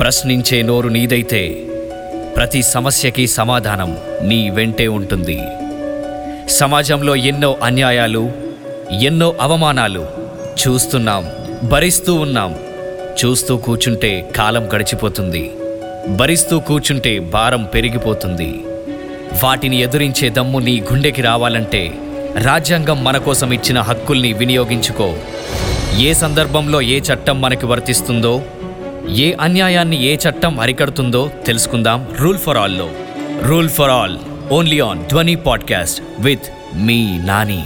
ప్రశ్నించే నోరు నీదైతే ప్రతి సమస్యకి సమాధానం నీ వెంటే ఉంటుంది. సమాజంలో ఎన్నో అన్యాయాలు ఎన్నో అవమానాలు చూస్తున్నాం భరిస్తూ ఉన్నాం. చూస్తూ కూర్చుంటే కాలం గడిచిపోతుంది. భరిస్తూ కూర్చుంటే భారం పెరిగిపోతుంది. వాటిని ఎదురించే దమ్ము నీ గుండెకి రావాలంటే రాజ్యాంగం మన కోసం ఇచ్చిన హక్కుల్ని వినియోగించుకో. ఏ సందర్భంలో ఏ చట్టం మనకి వర్తిస్తుందో ఏ అన్యాయాన్ని ఏ చట్టం అరికడుతుందో తెలుసుకుందాం rule for ఆల్లో. Rule for all only on Dhwani podcast with me Nani.